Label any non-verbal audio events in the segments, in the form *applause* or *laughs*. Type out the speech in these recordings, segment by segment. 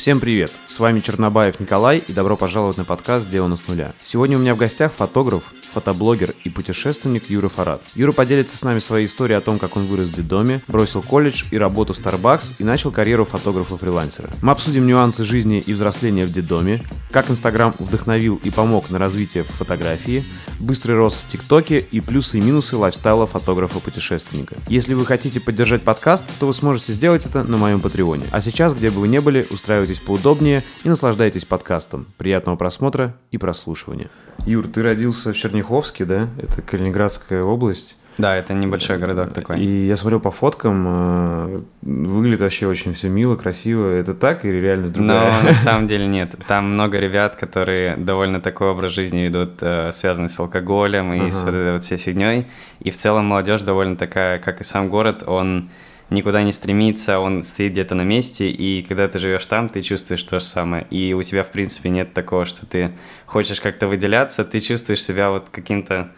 Всем привет! С вами Чернобаев Николай и добро пожаловать на подкаст «Сделано с нуля». Сегодня у меня в гостях фотограф, фотоблогер и путешественник Юра Фарад. Юра поделится с нами своей историей о том, как он вырос в детдоме, бросил колледж и работу в Starbucks и начал карьеру фотографа-фрилансера. Мы обсудим нюансы жизни и взросления в детдоме, как Инстаграм вдохновил и помог на развитие в фотографии, быстрый рост в ТикТоке и плюсы и минусы лайфстайла фотографа-путешественника. Если вы хотите поддержать подкаст, то вы сможете сделать это на моем Патреоне. А сейчас, где бы вы ни были, устраивайтесь устраивайтесь поудобнее и наслаждайтесь подкастом. Приятного просмотра и прослушивания. Юр, ты родился в Черняховске, да? Это Калининградская область. Да, это небольшой городок такой. И я смотрел по фоткам, э, выглядит вообще очень все мило, красиво. Это так или реальность другая? Но на *laughs* самом деле нет. Там много ребят, которые довольно такой образ жизни ведут, э, связанный с алкоголем и ага. с вот этой вот всей фигней. И в целом молодежь довольно такая, как и сам город, он никуда не стремится, он стоит где-то на месте, и когда ты живешь там, ты чувствуешь то же самое. И у тебя, в принципе, нет такого, что ты хочешь как-то выделяться, ты чувствуешь себя вот каким-то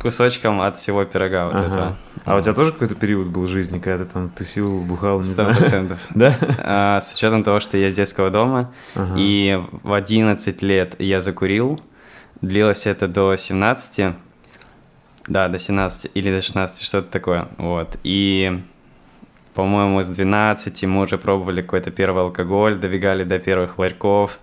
кусочком от всего пирога вот ага. этого. А у тебя тоже какой-то период был в жизни, когда ты там тусил, бухал? Сто процентов. *laughs* Да? А, с учетом того, что я с детского дома, и в 11 лет я закурил, длилось это до 17, да, до 17 или до 16, что-то такое, вот. И по-моему, с 12 мы уже пробовали какой-то первый алкоголь, добегали до первых ларьков,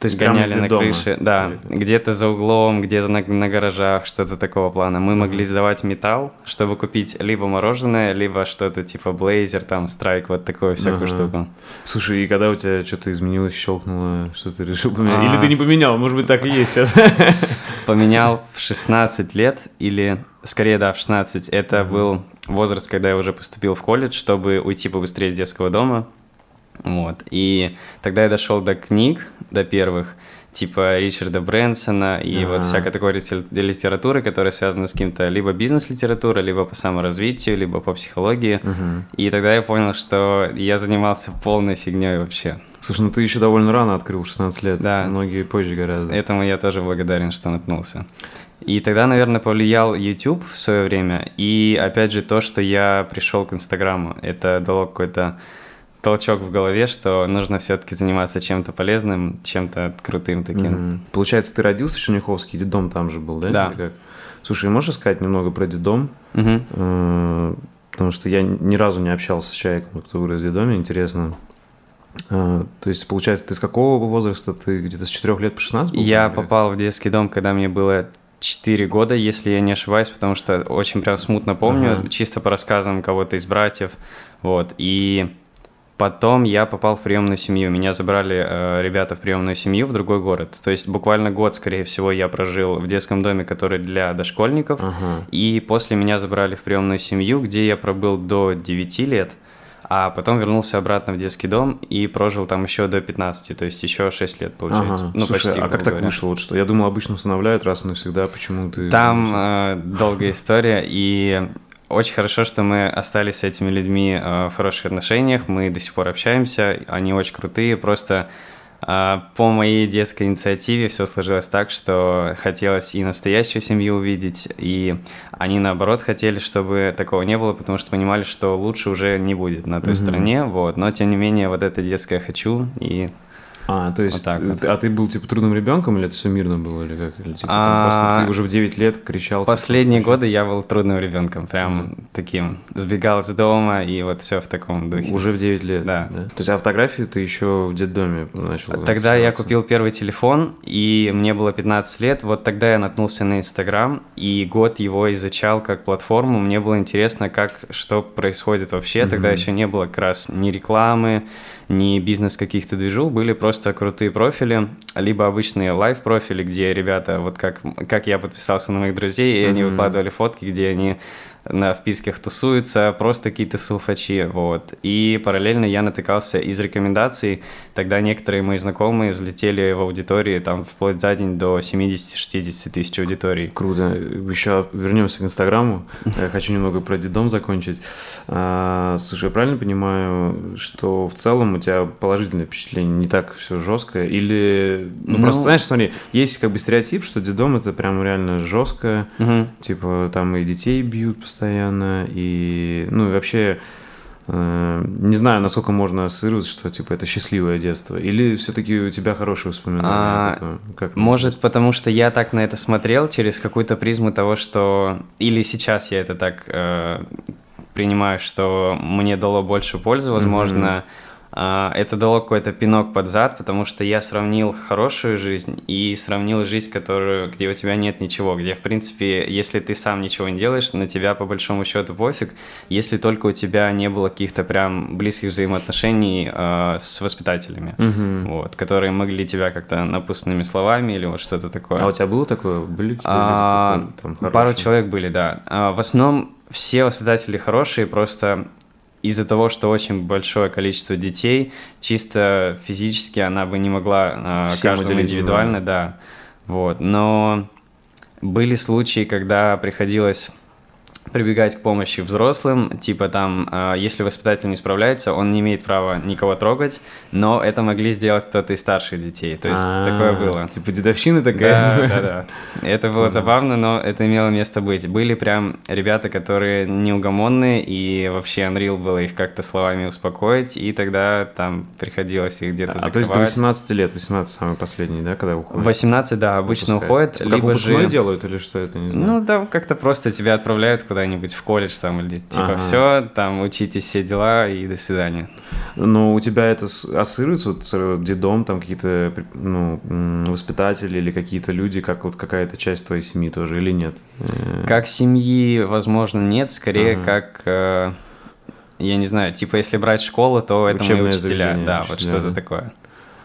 то есть гоняли на дома. крыше, да, где-то за углом, где-то на, на гаражах, что-то такого плана. Мы mm-hmm. могли сдавать металл, чтобы купить либо мороженое, либо что-то типа блейзер, там, страйк, вот такую всякую uh-huh. штуку. Слушай, и когда у тебя что-то изменилось, щелкнуло, что ты решил поменять? А... Или ты не поменял, может быть, так и есть сейчас? *laughs* Поменял в 16 лет или, скорее, да, в 16. Это был возраст, когда я уже поступил в колледж, чтобы уйти побыстрее из детского дома вот. И тогда я дошел до книг, до первых, типа Ричарда Брэнсона и А-а-а. вот всякой такой литературы, которая связана с каким-то либо бизнес-литературой, либо по саморазвитию, либо по психологии. Uh-huh. И тогда я понял, что я занимался полной фигней вообще. Слушай, ну ты еще довольно рано открыл, 16 лет. Да. Многие позже гораздо. Этому я тоже благодарен, что наткнулся. И тогда, наверное, повлиял YouTube в свое время. И опять же то, что я пришел к Инстаграму. Это дало какой-то толчок в голове, что нужно все-таки заниматься чем-то полезным, чем-то крутым таким. Mm-hmm. Получается, ты родился в Черняховске, детдом там же был, да? Да. Слушай, можешь сказать немного про детдом? Mm-hmm. Потому что я ни разу не общался с человеком, кто вырос в детдоме, интересно. Э, то есть, получается, ты с какого возраста? Ты где-то с 4 лет по 16 был? Я попал в детский дом, когда мне было 4 года, если я не ошибаюсь, потому что очень прям смутно помню, ага. чисто по рассказам кого-то из братьев. Вот. И Потом я попал в приемную семью. Меня забрали э, ребята в приемную семью в другой город. То есть буквально год, скорее всего, я прожил в детском доме, который для дошкольников. Ага. И после меня забрали в приемную семью, где я пробыл до 9 лет. А потом вернулся обратно в детский дом и прожил там еще до 15, то есть еще 6 лет, получается. Ага. Ну, Слушай, почти, а как так вышло? Вот что? Я думал, обычно усыновляют раз и навсегда, почему ты... Там э, долгая история, и очень хорошо, что мы остались с этими людьми э, в хороших отношениях, мы до сих пор общаемся, они очень крутые, просто э, по моей детской инициативе все сложилось так, что хотелось и настоящую семью увидеть, и они наоборот хотели, чтобы такого не было, потому что понимали, что лучше уже не будет на той mm-hmm. стороне, вот, но тем не менее вот это детское хочу, и а, то есть, вот так вот. а ты был типа трудным ребенком или это все мирно было, или как? Или, типа, а... просто ты уже в 9 лет кричал? Типа, Последние годы я был трудным ребенком, прям mm. таким. Сбегал из дома и вот все в таком духе. Уже в 9 лет? Да. да? То есть, а фотографию ты еще в детдоме начал? Тогда я купил первый телефон, и мне было 15 лет. Вот тогда я наткнулся на Инстаграм, и год его изучал как платформу. Мне было интересно, как, что происходит вообще. Mm-hmm. Тогда еще не было как раз ни рекламы, ни бизнес каких-то движух, были просто крутые профили, либо обычные лайв-профили, где ребята, вот как, как я подписался на моих друзей, и mm-hmm. они выкладывали фотки, где они на вписках тусуются, просто какие-то селфачи, вот. И параллельно я натыкался из рекомендаций, тогда некоторые мои знакомые взлетели в аудитории, там, вплоть за день до 70-60 тысяч аудиторий. Круто. Еще вернемся к Инстаграму. *laughs* Я хочу немного про дедом закончить. А, слушай, я правильно понимаю, что в целом у тебя положительное впечатление, не так все жестко? Или, ну, ну... просто, знаешь, смотри, есть как бы стереотип, что дедом это прям реально жестко, угу. типа там и детей бьют постоянно, и, ну, и вообще Э, не знаю, насколько можно ассоциировать, что типа это счастливое детство. Или все-таки у тебя хорошие воспоминания? А, как может, потому что я так на это смотрел через какую-то призму того, что... Или сейчас я это так э, принимаю, что мне дало больше пользы, возможно, mm-hmm это дало какой-то пинок под зад, потому что я сравнил хорошую жизнь и сравнил жизнь, которую, где у тебя нет ничего, где, в принципе, если ты сам ничего не делаешь, на тебя по большому счету пофиг, если только у тебя не было каких-то прям близких взаимоотношений э, с воспитателями, угу. вот, которые могли тебя как-то напутственными словами или вот что-то такое. А у тебя было такое? Были а, там, пару человек были, да. А, в основном все воспитатели хорошие, просто из-за того, что очень большое количество детей, чисто физически она бы не могла э, каждому индивидуально, да. Вот. Но были случаи, когда приходилось прибегать к помощи взрослым, типа там, э, если воспитатель не справляется, он не имеет права никого трогать, но это могли сделать кто-то из старших детей, то есть А-а-а, такое было. Типа дедовщина такая? Да, да, да. *laughs* Это было забавно, но это имело место быть. Были прям ребята, которые неугомонные, и вообще Unreal было их как-то словами успокоить, и тогда там приходилось их где-то закрывать. А то есть до 18 лет, 18 самый последний, да, когда уходит? 18, да, обычно уходит. Типа, либо же... делают или что это, не знаю? Ну да, как-то просто тебя отправляют куда-нибудь в колледж там или типа ага. все, там учитесь все дела и до свидания. Но у тебя это ассоциируется вот с дедом, там какие-то ну, воспитатели или какие-то люди, как вот какая-то часть твоей семьи тоже или нет? Э. Как семьи, возможно, нет, скорее ага. как э, я не знаю, типа если брать школу, то это Учебное мои учителя, да, вот что-то да. такое.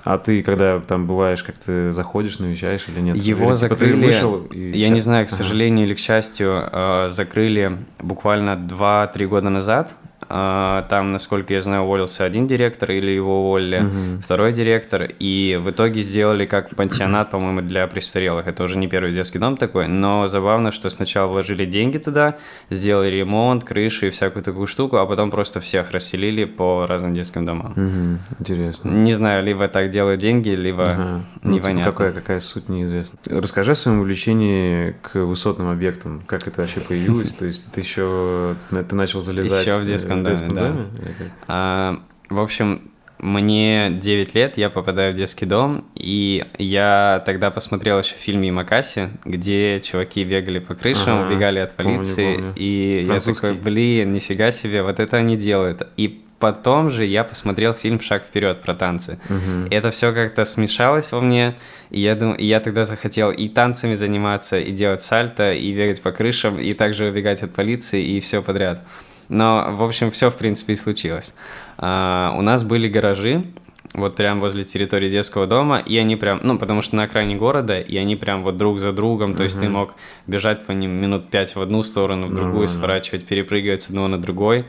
А ты, когда там бываешь, как ты заходишь, навещаешь или нет? Его или, закрыли, типа, вышел и я не знаю, к сожалению ага. или к счастью, э, закрыли буквально 2-3 года назад. А, там, насколько я знаю, уволился один директор или его уволили, угу. второй директор, и в итоге сделали как пансионат, по-моему, для престарелых. Это уже не первый детский дом такой, но забавно, что сначала вложили деньги туда, сделали ремонт, крыши и всякую такую штуку, а потом просто всех расселили по разным детским домам. Угу. Интересно. Не знаю, либо так делают деньги, либо ага. ну, непонятно. Типа какая, какая суть, неизвестна. Расскажи о своем увлечении к высотным объектам. Как это вообще появилось? *laughs* То есть ты еще ты начал залезать... Еще в детском детском доме, да. А, в общем, мне 9 лет, я попадаю в детский дом, и я тогда посмотрел еще фильм Ямакаси, где чуваки бегали по крышам, ага, убегали от полиции, помню, помню. и я такой, блин, нифига себе, вот это они делают. И потом же я посмотрел фильм «Шаг вперед» про танцы. Угу. Это все как-то смешалось во мне, и я, дум... и я тогда захотел и танцами заниматься, и делать сальто, и бегать по крышам, и также убегать от полиции, и все подряд. Но, в общем, все, в принципе, и случилось. А, у нас были гаражи, вот прям возле территории детского дома, и они прям, ну, потому что на окраине города, и они прям вот друг за другом, то есть ты мог бежать по ним минут пять в одну сторону, в другую, uh-huh. сворачивать, перепрыгивать с одного на другой.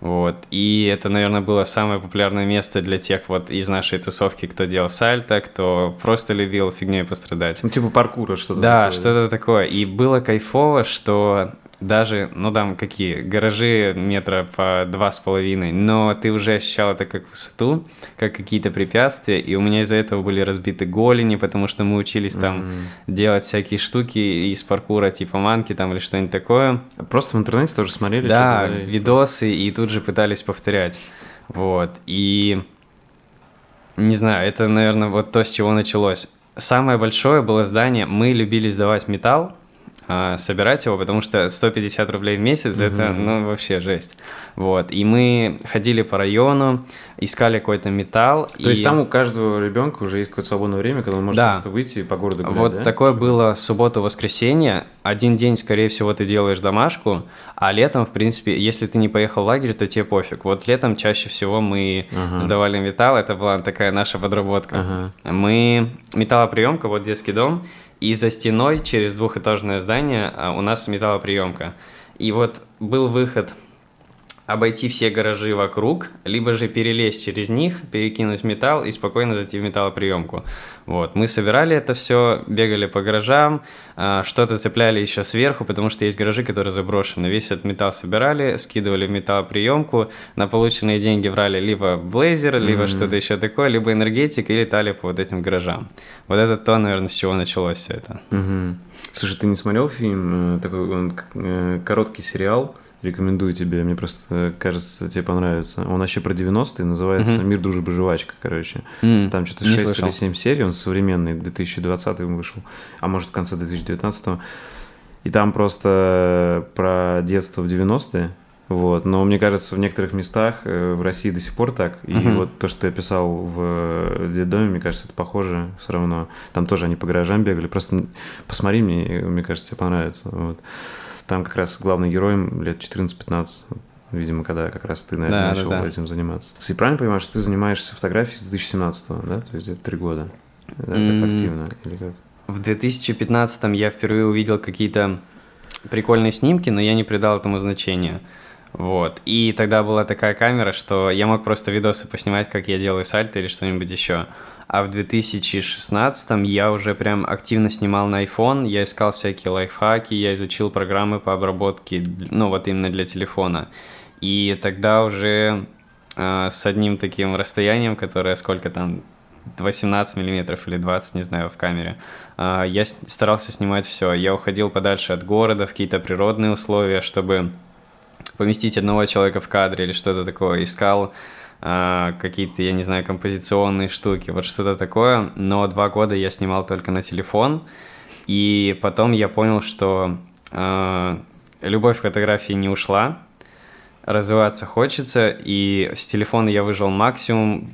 Вот. И это, наверное, было самое популярное место для тех вот из нашей тусовки, кто делал сальто, кто просто любил фигней пострадать. Ну, типа паркура что-то Да, такое. что-то такое. И было кайфово, что даже, ну там какие, гаражи метра по два с половиной, но ты уже ощущал это как высоту, как какие-то препятствия, и у меня из-за этого были разбиты голени, потому что мы учились там mm-hmm. делать всякие штуки из паркура, типа манки там или что-нибудь такое. Просто в интернете тоже смотрели? Да, видосы, и тут же пытались повторять. Вот, и не знаю, это, наверное, вот то, с чего началось. Самое большое было здание, мы любили сдавать металл, а, собирать его, потому что 150 рублей в месяц mm-hmm. это, ну, вообще жесть. Вот. И мы ходили по району, искали какой-то металл. То и... есть там у каждого ребенка уже есть какое-то свободное время, когда он может да. просто выйти и по городу гулять, Вот да? такое было суббота-воскресенье. Один день, скорее всего, ты делаешь домашку, а летом, в принципе, если ты не поехал в лагерь, то тебе пофиг. Вот летом чаще всего мы ага. сдавали металл, это была такая наша подработка. Ага. Мы металлоприемка, вот детский дом, и за стеной через двухэтажное здание а, у нас металлоприемка. И вот был выход обойти все гаражи вокруг, либо же перелезть через них, перекинуть металл и спокойно зайти в металлоприемку. Вот. Мы собирали это все, бегали по гаражам, а, что-то цепляли еще сверху, потому что есть гаражи, которые заброшены. Весь этот металл собирали, скидывали в металлоприемку, на полученные деньги брали либо блейзер, либо mm-hmm. что-то еще такое, либо энергетик и летали по вот этим гаражам. Вот это то, наверное, с чего началось все это. Mm-hmm. Слушай, ты не смотрел фильм, э, такой он, э, короткий сериал Рекомендую тебе, мне просто кажется, тебе понравится. Он вообще про 90-е, называется Мгм. «Мир, дружба, жвачка», короче. М, Там что-то не 6 слышал. или 7 серий, он современный, 2020 вышел, а может в конце 2019 И там просто про детство в 90-е, вот. Но мне кажется, в некоторых местах э, в России до сих пор так. И Мгм. вот то, что ты описал в э, детдоме, мне кажется, это похоже все равно. Там тоже они по гаражам бегали. Просто посмотри мне, мне кажется, тебе понравится. Вот. Там как раз главный герой м, лет 14-15. Видимо, когда как раз ты, наверное, Да, да, начал да. этим заниматься. Ты правильно понимаешь, что ты занимаешься фотографией с 2017 да? То есть это три года. Да, так М. активно или как? В 2015 я впервые увидел какие-то прикольные снимки, но я не придал этому значения. Вот. И тогда была такая камера, что я мог просто видосы поснимать, как я делаю сальто или что-нибудь еще. А в 2016 я уже прям активно снимал на iPhone, я искал всякие лайфхаки, я изучил программы по обработке, ну вот именно для телефона. И тогда уже э, с одним таким расстоянием, которое сколько там, 18 миллиметров или 20, не знаю, в камере, а, я старался снимать все. Я уходил подальше от города, в какие-то природные условия, чтобы поместить одного человека в кадре или что-то такое. Искал какие-то, я не знаю, композиционные штуки, вот что-то такое. Но два года я снимал только на телефон. И потом я понял, что а, любовь к фотографии не ушла, развиваться хочется, и с телефона я выжил максимум,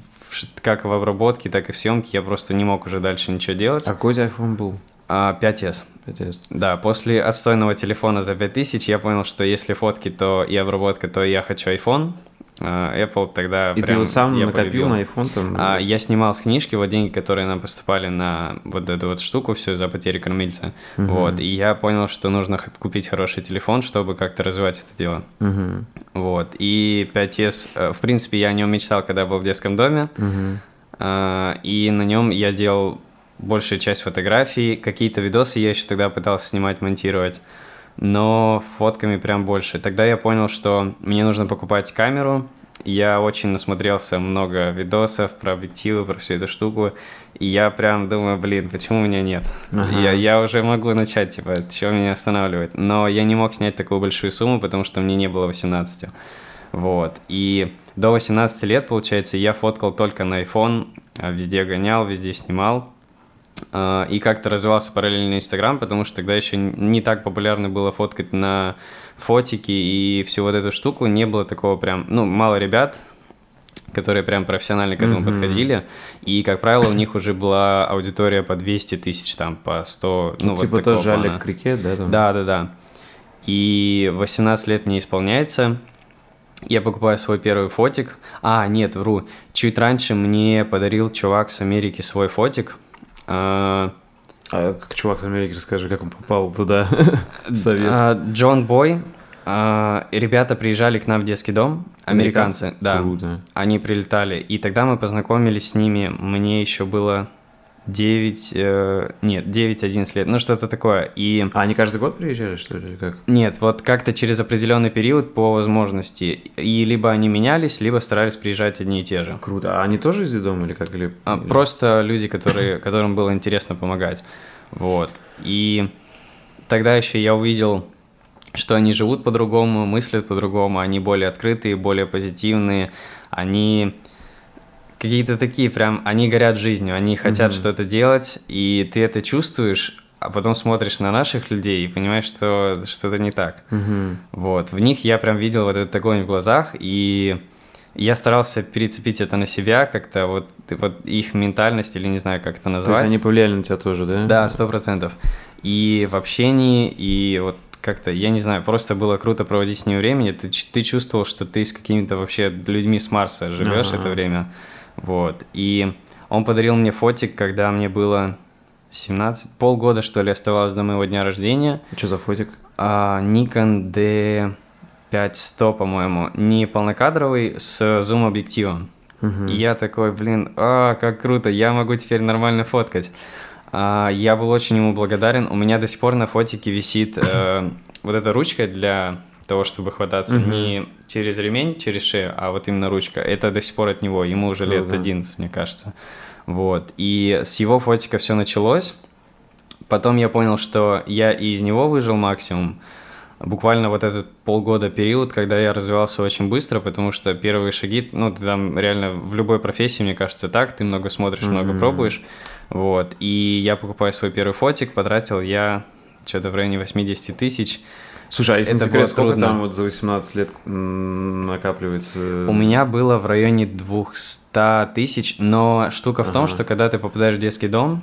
как в обработке, так и в съемке, я просто не мог уже дальше ничего делать. А какой у тебя iPhone был? А, 5S. 5S. Да, после отстойного телефона за 5000 я понял, что если фотки, то и обработка, то я хочу iPhone. А, Apple тогда И ты прям его сам я накопил полюбил. на iPhone там? А, я снимал с книжки вот деньги, которые нам поступали на вот эту вот штуку все за потери кормильца. Мгм. Вот, и я понял, что нужно купить хороший телефон, чтобы как-то развивать это дело. Мгм. Вот, и 5S, э, в принципе, я о нем мечтал, когда был в детском доме, Мгм. а, и на нем я делал большую часть фотографий, какие-то видосы я еще тогда пытался снимать, монтировать, но фотками прям больше. Тогда я понял, что мне нужно покупать камеру, я очень насмотрелся много видосов про объективы, про всю эту штуку, и я прям думаю, блин, почему у меня нет? Ага. Я, я уже могу начать, типа, чего меня останавливает? Но я не мог снять такую большую сумму, потому что мне не было 18. Вот. И до 18 лет, получается, я фоткал только на iPhone, а, везде гонял, везде снимал. А, И как-то развивался параллельно Инстаграм, потому что тогда еще не так популярно было фоткать на фотики и всю вот эту штуку. Не было такого прям, ну, мало ребят, которые прям профессионально к этому Мгм. подходили. И, как правило, у них уже была аудитория по 200 тысяч, там, по 100, ну, Ну, вот типа такого тоже плана. Крикет, да? там? Да, да, да. И 18 лет мне исполняется. Я покупаю свой первый фотик. А, нет, вру. Чуть раньше мне подарил чувак с Америки свой фотик. А, А как чувак с Америки, расскажи, как он попал туда, *laughs* в Совет? а, Джон Бой. А, Ребята приезжали к нам в детский дом, американцы, да. Круто. Они прилетали, и тогда мы познакомились с ними. Мне еще было 9, э, нет, 9-11 лет, ну что-то такое. И А они каждый год приезжали, что ли, или как? Нет, вот как-то через определенный период по возможности. И либо они менялись, либо старались приезжать одни и те же. Круто. А они тоже из дома или как? Или... А, или- Просто люди, которые, *laughs* которым было интересно помогать. Вот. И тогда еще я увидел, что они живут по-другому, мыслят по-другому, они более открытые, более позитивные, они какие-то такие прям, они горят жизнью, они хотят Мгм. что-то делать, и ты это чувствуешь, а потом смотришь на наших людей и понимаешь, что что-то не так. Мгм. Вот, в них я прям видел вот этот огонь в глазах, и я старался перецепить это на себя, как-то вот, вот их ментальность, или не знаю, как это То назвать. есть они повлияли на тебя тоже, да? Да, сто процентов. И в общении, и вот как-то, я не знаю, просто было круто проводить с ним время. Ты, ты чувствовал, что ты с какими-то вообще людьми с Марса живешь Ага. это время. Вот. И он подарил мне фотик, когда мне было 17, полгода, что ли, оставалось до моего дня рождения. Что за фотик? А, Nikon D5100, по-моему, не полнокадровый, с зум-объективом. Мгм. И я такой, блин, а, как круто, я могу теперь нормально фоткать. А, я был очень ему благодарен. У меня до сих пор на фотике висит э, вот эта ручка для того, чтобы хвататься Мгм. не через ремень, через шею, а вот именно ручка. Это до сих пор от него, ему уже лет Круто. 11, мне кажется. Вот. И с его фотика все началось. Потом я понял, что я и из него выжил максимум. буквально вот этот полгода период, когда я развивался очень быстро, потому что первые шаги, ну, ты там реально в любой профессии, мне кажется, так, ты много смотришь, mm-hmm. много пробуешь, вот, и я покупаю свой первый фотик, потратил я что-то в районе 80 тысяч, Слушай, а если это секрет, сколько трудно. там вот за 18 лет накапливается? У меня было в районе 200 тысяч, но штука в ага. том, что когда ты попадаешь в детский дом,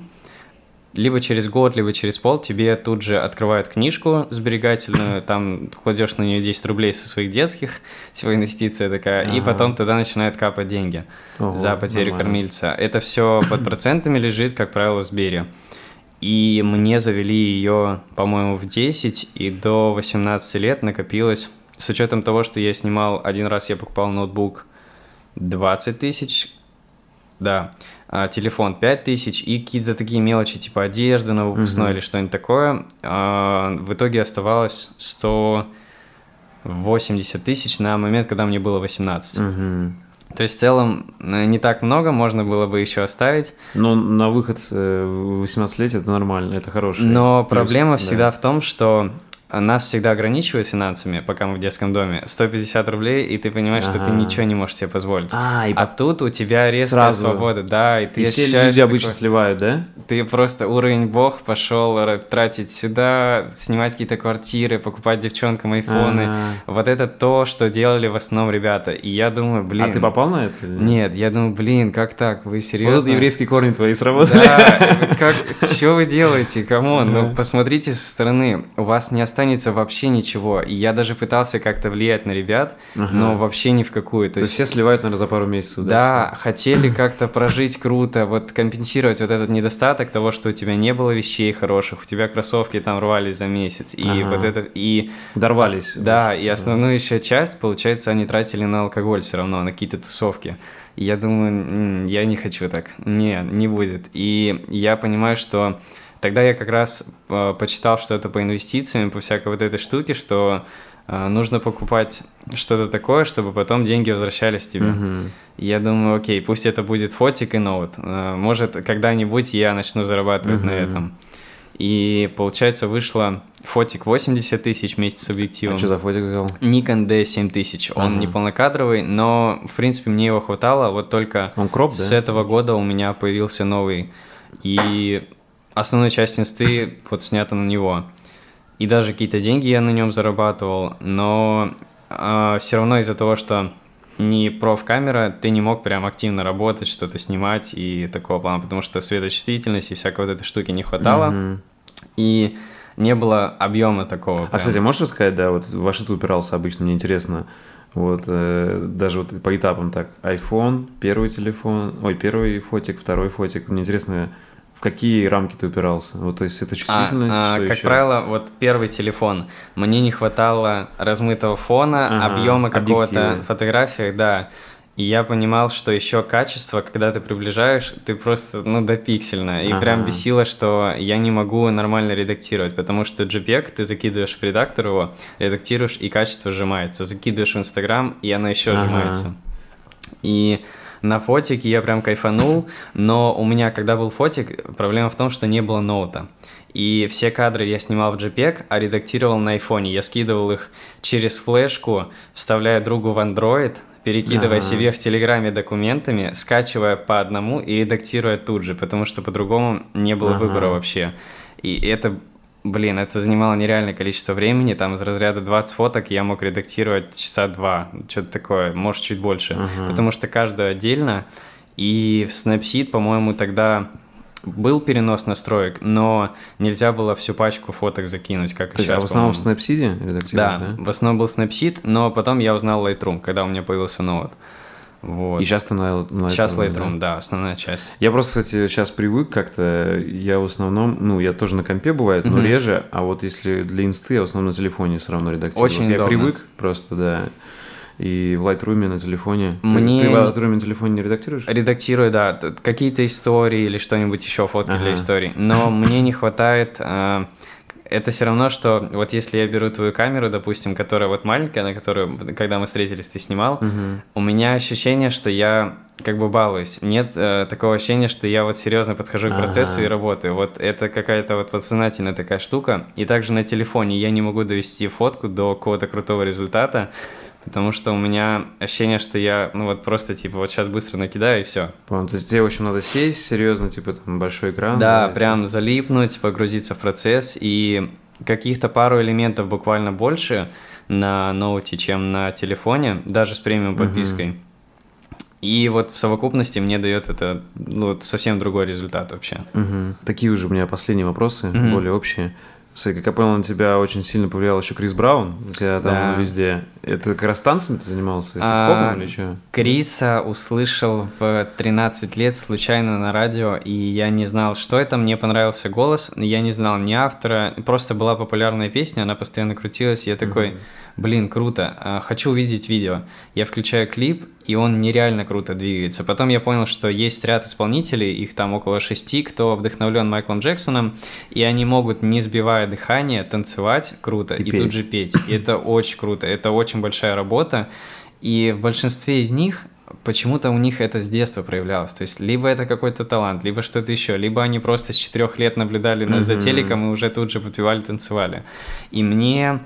либо через год, либо через пол тебе тут же открывают книжку сберегательную, *laughs* там кладешь на нее 10 рублей со своих детских, *laughs* типа инвестиция такая, ага. и потом туда начинают капать деньги Ого, за потерю нормально. кормильца. Это все под процентами лежит, как правило, в Сбере. И мне завели ее, по-моему, в 10, и до 18 лет накопилось, с учетом того, что я снимал, один раз я покупал ноутбук 20 тысяч, да, а, телефон 5 тысяч и какие-то такие мелочи, типа одежда на выпускной угу. или что-нибудь такое. А, в итоге оставалось 180 тысяч на момент, когда мне было 18. Угу. То есть в целом э, не так много, можно было бы еще оставить. Но на выход э, в 18 лет это нормально, это хороший. Но плюс, проблема всегда в том, что нас всегда ограничивают финансами, пока мы в детском доме. 150 рублей, и ты понимаешь, ага. что ты ничего не можешь себе позволить. А, и а тут у тебя резкая сразу. свобода, да, и ты и все люди такой, обычно сливают, да? Ты просто уровень бог пошел тратить сюда, снимать какие-то квартиры, покупать девчонкам айфоны. Ага. Вот это то, что делали в основном ребята. И я думаю, блин... А ты попал на это? Нет, я думаю, блин, как так? Вы серьезно? Вот еврейские корни твои сработали. Да, как, что вы делаете, come on? Ну, посмотрите со стороны, у вас не останется останется вообще ничего. И я даже пытался как-то влиять на ребят, ага. но вообще ни в какую. То, То есть все сливают, наверное, за пару месяцев, да? Да, хотели как-то прожить круто, вот компенсировать вот этот недостаток того, что у тебя не было вещей хороших, у тебя кроссовки там рвались за месяц, и ага. вот это, и... Дорвались. Да, и основную еще часть, получается, они тратили на алкоголь все равно, на какие-то тусовки. И я думаю, я не хочу так, не, не будет. И я понимаю, что Тогда я как раз э, почитал что-то по инвестициям, по всякой вот этой штуке, что э, нужно покупать что-то такое, чтобы потом деньги возвращались тебе. Mm-hmm. Я думаю, окей, пусть это будет фотик и ноут. Э, может, когда-нибудь я начну зарабатывать mm-hmm. на этом. И, получается, вышло фотик 80 тысяч вместе с объективом. А что за фотик взял? Nikon D7000. Он ага. не полнокадровый, но, в принципе, мне его хватало. Вот только Он кроп, с да? этого года у меня появился новый. И основная часть инсты вот снята на него. И даже какие-то деньги я на нем зарабатывал, но э, а, все равно из-за того, что не проф-камера, ты не мог прям активно работать, что-то снимать и такого плана, потому что светочувствительности и всякой вот этой штуки не хватало. Mm-hmm. И не было объема такого. Прям. А, кстати, можешь рассказать, да, вот во что ты упирался обычно, мне интересно. Вот, э, даже вот по этапам так. iPhone, первый телефон, ой, первый фотик, второй фотик. Мне интересно, какие рамки ты упирался? Вот, то есть это чувствительность? А, а, как еще? правило, вот первый телефон. Мне не хватало размытого фона, ага, объема какого-то фотографии, да. И я понимал, что еще качество, когда ты приближаешь, ты просто, ну, допиксельно. И ага. прям бесило, что я не могу нормально редактировать, потому что JPEG ты закидываешь в редактор его, редактируешь, и качество сжимается. Закидываешь в Инстаграм, и оно еще ага. сжимается. И на фотике я прям кайфанул, но у меня, когда был фотик, проблема в том, что не было ноута. И все кадры я снимал в JPEG, а редактировал на айфоне. Я скидывал их через флешку, вставляя другу в Android, перекидывая ага. себе в Телеграме документами, скачивая по одному и редактируя тут же, потому что по-другому не было ага. выбора вообще. И это Блин, это занимало нереальное количество времени, там из разряда 20 фоток я мог редактировать часа два, что-то такое, может, чуть больше, uh-huh. потому что каждую отдельно, и в Snapseed, по-моему, тогда был перенос настроек, но нельзя было всю пачку фоток закинуть, как и сейчас. А в основном в Snapseed редактировать, да, да? в основном был Snapseed, но потом я узнал Lightroom, когда у меня появился ноут. Вот. И сейчас ты на, на Сейчас Lightroom, да? да, основная часть. Я просто, кстати, сейчас привык как-то, я в основном, ну, я тоже на компе бывает, но mm-hmm. реже, а вот если для инсты, я в основном на телефоне все равно редактирую. Очень Я удобно. привык просто, да. И в Lightroom на телефоне. Мне... Ты, ты в Lightroom на телефоне не редактируешь? Редактирую, да. Какие-то истории или что-нибудь еще, фотки ага. для историй. Но мне не хватает э, это все равно, что вот если я беру твою камеру, допустим, которая вот маленькая, на которую, когда мы встретились, ты снимал, угу. у меня ощущение, что я как бы балуюсь. Нет э, такого ощущения, что я вот серьезно подхожу к процессу ага. и работаю. Вот это какая-то вот подсознательная такая штука. И также на телефоне я не могу довести фотку до какого-то крутого результата, потому что у меня ощущение, что я, ну вот просто типа вот сейчас быстро накидаю и все. Понял, то есть тебе, общем, надо сесть серьезно, типа там большой экран. Да, да прям залипнуть, погрузиться в процесс и каких-то пару элементов буквально больше на ноуте, чем на телефоне, даже с премиум подпиской. Угу. И вот в совокупности мне дает это ну, совсем другой результат вообще. Угу. Такие уже у меня последние вопросы, угу. более общие. Смотри, как я понял, на тебя очень сильно повлиял еще Крис Браун. У тебя там да. везде. Это как раз танцами ты занимался? А, или что? Криса услышал в 13 лет случайно на радио, и я не знал, что это. Мне понравился голос, я не знал ни автора. Просто была популярная песня, она постоянно крутилась. И я такой, mm блин, круто, а, хочу увидеть видео. Я включаю клип, и он нереально круто двигается. Потом я понял, что есть ряд исполнителей, их там около шести, кто вдохновлен Майклом Джексоном, и они могут, не сбивая дыхание, танцевать круто и, и тут же петь. И это очень круто, это очень большая работа. И в большинстве из них почему-то у них это с детства проявлялось. То есть либо это какой-то талант, либо что-то еще, либо они просто с четырех лет наблюдали mm-hmm. за телеком и уже тут же подпевали, танцевали. И мне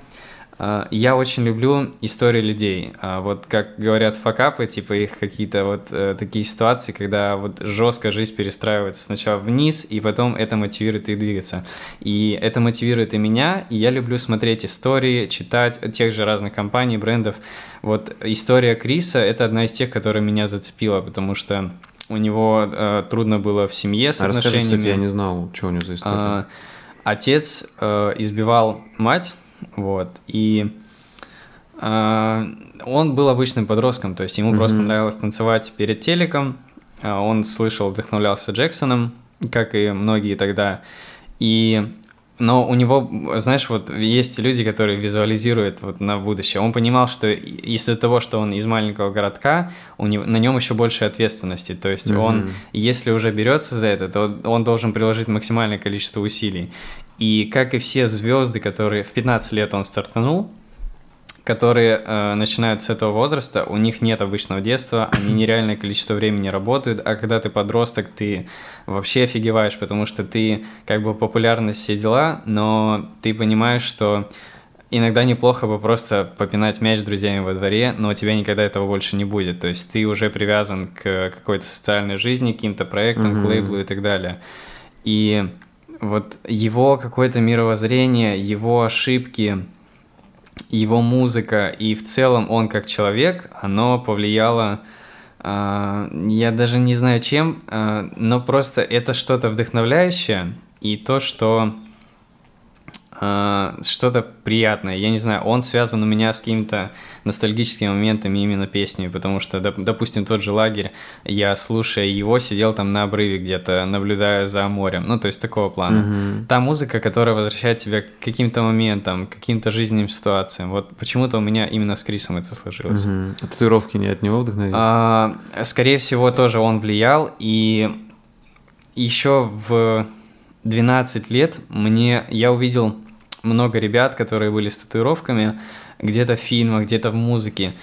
я очень люблю истории людей. А, вот как говорят факапы, типа их какие-то вот э, такие ситуации, когда вот жестко жизнь перестраивается сначала вниз, и потом это мотивирует их двигаться. И это мотивирует и меня, и я люблю смотреть истории, читать тех же разных компаний, брендов. Вот история Криса — это одна из тех, которая меня зацепила, потому что у него э, трудно было в семье с а отношениями. Расскажи, кстати, я не знал, что у него за история. А, отец э, избивал мать, вот. И э, он был обычным подростком, то есть ему mm-hmm. просто нравилось танцевать перед телеком. А, он слышал, вдохновлялся Джексоном, как и многие тогда. И но у него, знаешь, вот есть люди, которые визуализируют вот на будущее. Он понимал, что из-за того, что он из маленького городка, у него, на нем еще больше ответственности. То есть mm-hmm. он, если уже берется за это, то он должен приложить максимальное количество усилий. И как и все звезды, которые в 15 лет он стартанул, которые э, начинают с этого возраста, у них нет обычного детства, они *coughs* нереальное количество времени работают, а когда ты подросток, ты вообще офигеваешь, потому что ты как бы популярность, все дела, но ты понимаешь, что иногда неплохо бы просто попинать мяч с друзьями во дворе, но у тебя никогда этого больше не будет. То есть ты уже привязан к какой-то социальной жизни, каким-то проектам, mm-hmm. к лейблу и так далее. И вот его какое-то мировоззрение, его ошибки, его музыка и в целом он как человек, оно повлияло, э, я даже не знаю чем, э, но просто это что-то вдохновляющее и то, что что-то приятное. Я не знаю, он связан у меня с какими-то ностальгическими моментами именно песни, потому что, допустим, тот же лагерь, я, слушая его, сидел там на обрыве где-то, наблюдая за морем, ну, то есть такого плана. Mm-hmm. Та музыка, которая возвращает тебя к каким-то моментам, к каким-то жизненным ситуациям. Вот почему-то у меня именно с Крисом это сложилось. Mm-hmm. А татуировки не от него вдохновились? А, скорее всего, тоже он влиял, и еще в 12 лет мне я увидел много ребят, которые были с татуировками, где-то в фильмах, где-то в музыке.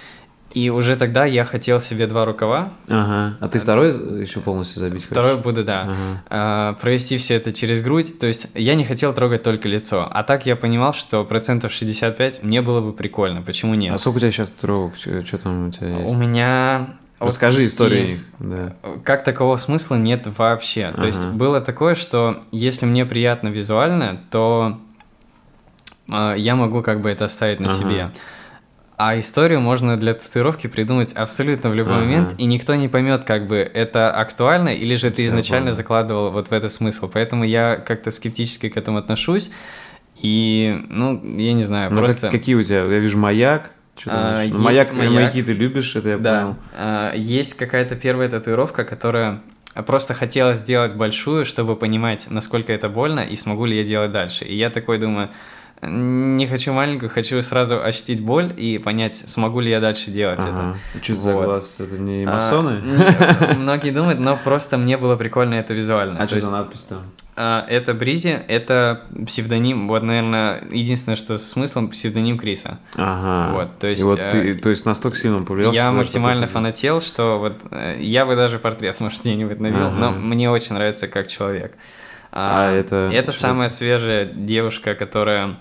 И уже тогда я хотел себе два рукава. Ага. А ты второй еще полностью забить Второй хочешь? буду, да. Ага. А, провести все это через грудь. То есть я не хотел трогать только лицо. А так я понимал, что процентов 65 мне было бы прикольно. Почему нет? А сколько у тебя сейчас татуировок? Что там у тебя есть? У меня Расскажи истории. Да. Как такого смысла нет вообще. Ага. То есть было такое, что если мне приятно визуально, то я могу как бы это оставить на ага. себе. А историю можно для татуировки придумать абсолютно в любой ага. момент, и никто не поймет, как бы это актуально, или же ты Все изначально понял. закладывал вот в этот смысл. Поэтому я как-то скептически к этому отношусь. И, ну, я не знаю, ну, просто... какие у тебя? Я вижу маяк, что а, ну, маяк, маяк, маяки ты любишь, это я да. понял. А, есть какая-то первая татуировка, которая просто хотелось сделать большую, чтобы понимать, насколько это больно, и смогу ли я делать дальше. И я такой думаю, не хочу маленькую, хочу сразу ощутить боль и понять, смогу ли я дальше делать ага. это. Что вот. за глаз? Это не а, масоны? А, многие думают, но просто мне было прикольно это визуально. А что есть... за надпись там? А, это Бризи, это псевдоним, вот, наверное, единственное, что с смыслом псевдоним Криса. Ага. Вот, то есть... И вот э, ты, то есть настолько сильно он повлиял, Я максимально фанател, что вот э, я бы даже портрет, *laughs* может, где-нибудь набил, Ага. но мне очень нравится как человек. А это Это что? самая свежая девушка, которая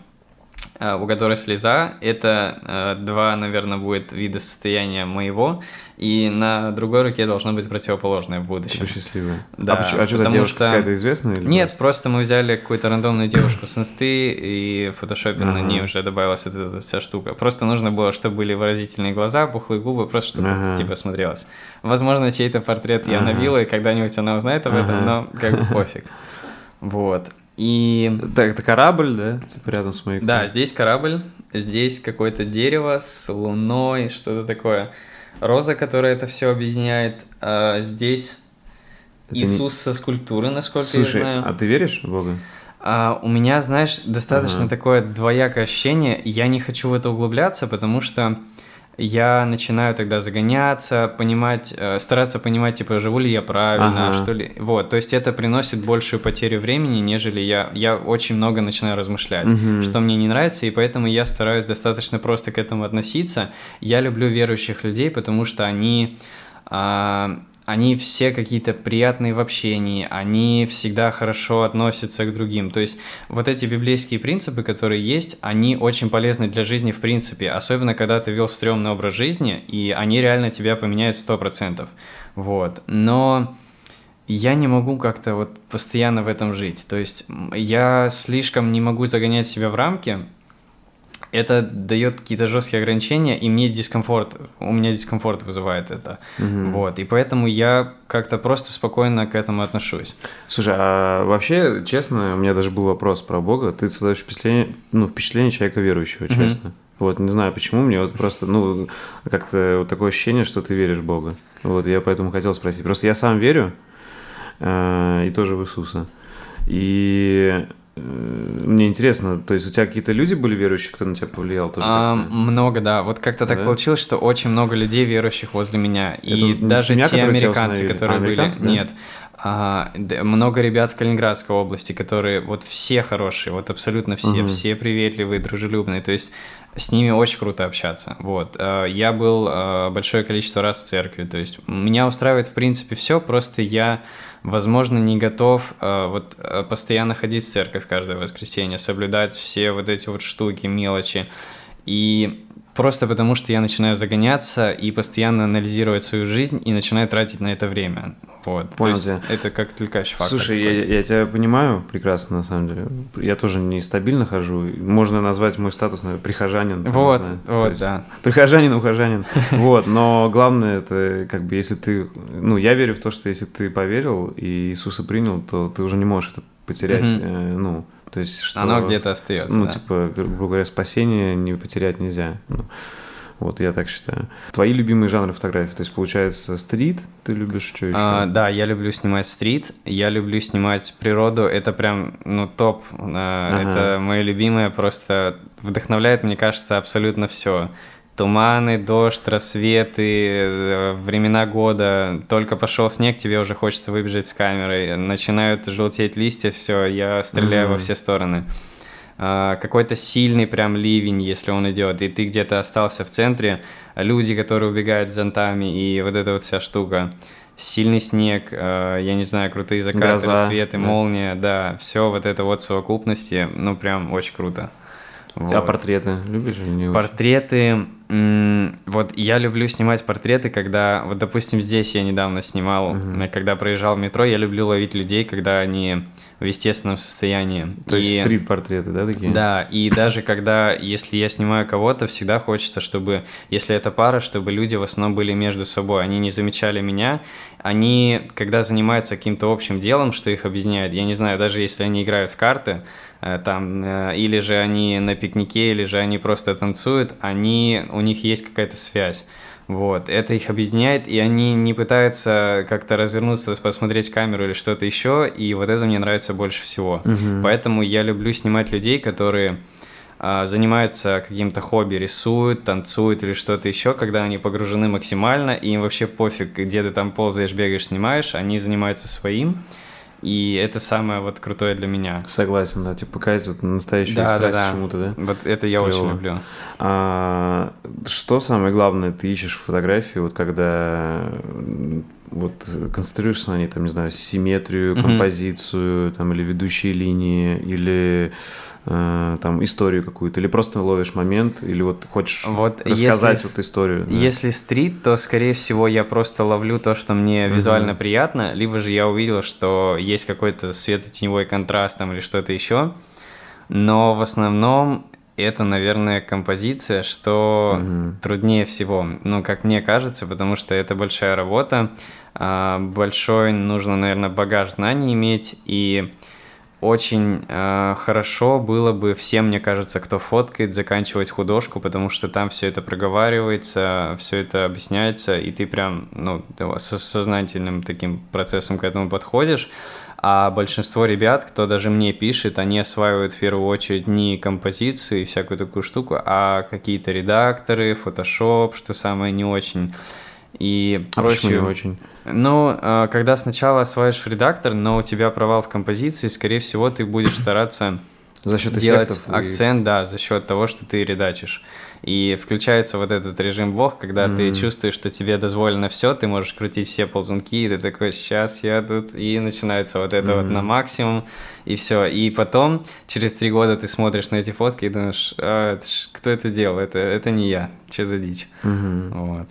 у которой слеза, это э, два, наверное, будет вида состояния моего, и на другой руке должно быть противоположное в будущем. Типа счастливый. Да, а, почему- а что потому девушка что- какая-то известная? или Нет, просто мы взяли какую-то рандомную девушку с инсты, и в фотошопе на Ага. ней уже добавилась вот эта вся штука. Просто нужно было, чтобы были выразительные глаза, пухлые губы, просто чтобы Ага. это типа смотрелось. Возможно, чей-то портрет я Ага. набила, и когда-нибудь она узнает об этом, Ага. но как бы *laughs* пофиг. Вот. И Так, это корабль, да? Типа рядом с маяком. да, здесь корабль, здесь какое-то дерево с луной, что-то такое. Роза, которая это все объединяет. а здесь Это не- Иисус со скульптуры, насколько Слушай, я знаю. а ты веришь в Бога? А, у меня, знаешь, достаточно Ага. такое двоякое ощущение. Я не хочу в это углубляться, потому что я начинаю тогда загоняться, понимать, э, стараться понимать, типа, живу ли я правильно, Ага. что ли. Вот, то есть это приносит большую потерю времени, нежели я, я очень много начинаю размышлять, Мгм. что мне не нравится, и поэтому я стараюсь достаточно просто к этому относиться. Я люблю верующих людей, потому что они... а, они все какие-то приятные в общении, они всегда хорошо относятся к другим. То есть вот эти библейские принципы, которые есть, они очень полезны для жизни в принципе, особенно когда ты вел стрёмный образ жизни, и они реально тебя поменяют 100%. Вот. Но я не могу как-то вот постоянно в этом жить. То есть я слишком не могу загонять себя в рамки, это дает какие-то жесткие ограничения, и мне дискомфорт, у меня дискомфорт вызывает это. Мгм. Вот, и поэтому я как-то просто спокойно к этому отношусь. Слушай, а вообще, честно, у меня даже был вопрос про Бога. Ты создаешь впечатление, ну, впечатление человека верующего, честно. Вот, не знаю почему, мне вот просто, ну, как-то вот такое ощущение, что ты веришь в Бога. Вот, я поэтому хотел спросить. Просто я сам верю, э, и тоже в Иисуса. И мне интересно, то есть у тебя какие-то люди были верующие, кто на тебя повлиял тоже? А, много, да. Вот как-то так Да? получилось, что очень много людей верующих возле меня. Это И даже семья, те американцы, которые А, были. американцы, да? Нет. А, много ребят в Калининградской области, которые вот все хорошие, вот абсолютно все, Мгм. все приветливые, дружелюбные. То есть с ними очень круто общаться. Вот. А, Я был а, большое количество раз в церкви. То есть меня устраивает в принципе все, просто я, возможно, не готов а, вот постоянно ходить в церковь каждое воскресенье, соблюдать все вот эти вот штуки, мелочи. И просто потому, что я начинаю загоняться и постоянно анализировать свою жизнь и начинаю тратить на это время. Вот. Понял То есть это как отвлекающий фактор. Слушай, такой. я, я тебя понимаю прекрасно, на самом деле. Я тоже нестабильно хожу. Можно назвать мой статус, наверное, прихожанин. там, Вот, вот, есть да. Прихожанин, ухожанин. *laughs* Вот, но главное, это как бы, если ты... Ну, я верю в то, что если ты поверил и Иисуса принял, то ты уже не можешь это потерять. Э, ну, то есть, что... Оно где-то остается. Ну, да. типа, грубо говоря, спасение не потерять нельзя. Ну, вот, я так считаю. Твои любимые жанры фотографий, то есть, получается, стрит, ты любишь что еще? А, да, я люблю снимать стрит, я люблю снимать природу, это прям, ну, топ, А, Ага. это мое любимое, просто вдохновляет, мне кажется, абсолютно все. Туманы, дождь, рассветы, э, времена года, только пошел снег, тебе уже хочется выбежать с камерой, начинают желтеть листья, все, я стреляю во Мгм. все стороны. А, какой-то сильный прям ливень, если он идет, и ты где-то остался в центре, люди, которые убегают с зонтами, и вот эта вот вся штука. Сильный снег, э, я не знаю, крутые закаты, Гроза, рассветы, да. молния, да, все вот это вот в совокупности, ну прям очень круто. А Вот. портреты любишь или не? Портреты, вот я люблю снимать портреты, когда, вот допустим, здесь я недавно снимал, э, когда проезжал в метро, я люблю ловить людей, когда они в естественном состоянии. То есть И- стрит-портреты, да, такие? да, и даже когда, если я снимаю кого-то, всегда хочется, чтобы, если это пара, чтобы люди в основном были между собой, они не замечали меня, они, когда занимаются каким-то общим делом, что их объединяет, я не знаю, даже если они играют в карты, э, там, э, или же они на пикнике, или же они просто танцуют, они, у них есть какая-то связь. Вот, это их объединяет, и они не пытаются как-то развернуться, посмотреть камеру или что-то еще, и вот это мне нравится больше всего. Мгм. Поэтому я люблю снимать людей, которые а, занимаются каким-то хобби, рисуют, танцуют или что-то еще, когда они погружены максимально, и им вообще пофиг, где ты там ползаешь, бегаешь, снимаешь, они занимаются своим. И это самое вот крутое для меня. Согласен, да, типа показать вот настоящую да, страсть да, да. чему-то, да? Вот это я Клево. очень люблю. А, что самое главное ты ищешь фотографии, вот когда вот концентрируешься на ней, там, не знаю, симметрию, композицию, mm-hmm. там, или ведущие линии, или э, там историю какую-то, или просто ловишь момент, или вот хочешь вот рассказать если, вот историю. Да. Если стрит, то, скорее всего, я просто ловлю то, что мне угу. визуально приятно, либо же я увидел, что есть какой-то светотеневой контраст там или что-то еще. Но в основном это, наверное, композиция, что угу. труднее всего, ну, как мне кажется, потому что это большая работа, а, большой нужно, наверное, багаж знаний иметь, и очень э, хорошо было бы всем, мне кажется, кто фоткает, заканчивать художку, потому что там все это проговаривается, все это объясняется, и ты прям ну, со сознательным таким процессом к этому подходишь. А большинство ребят, кто даже мне пишет, они осваивают в первую очередь не композицию и всякую такую штуку, а какие-то редакторы, фотошоп, что самое не очень. И а проще... не очень? Ну, а, когда сначала осваиваешь редактор, но у тебя провал в композиции, скорее всего, ты будешь стараться за счет делать акцент, и... да, за счет того, что ты редачишь. И включается вот этот режим бог, когда mm-hmm. ты чувствуешь, что тебе дозволено все, ты можешь крутить все ползунки, и ты такой, сейчас я тут, и начинается вот это mm-hmm. вот на максимум, и все. И потом, через три года ты смотришь на эти фотки и думаешь, а, это ж, кто это делал, это, это не я, что за дичь. Mm-hmm. Вот.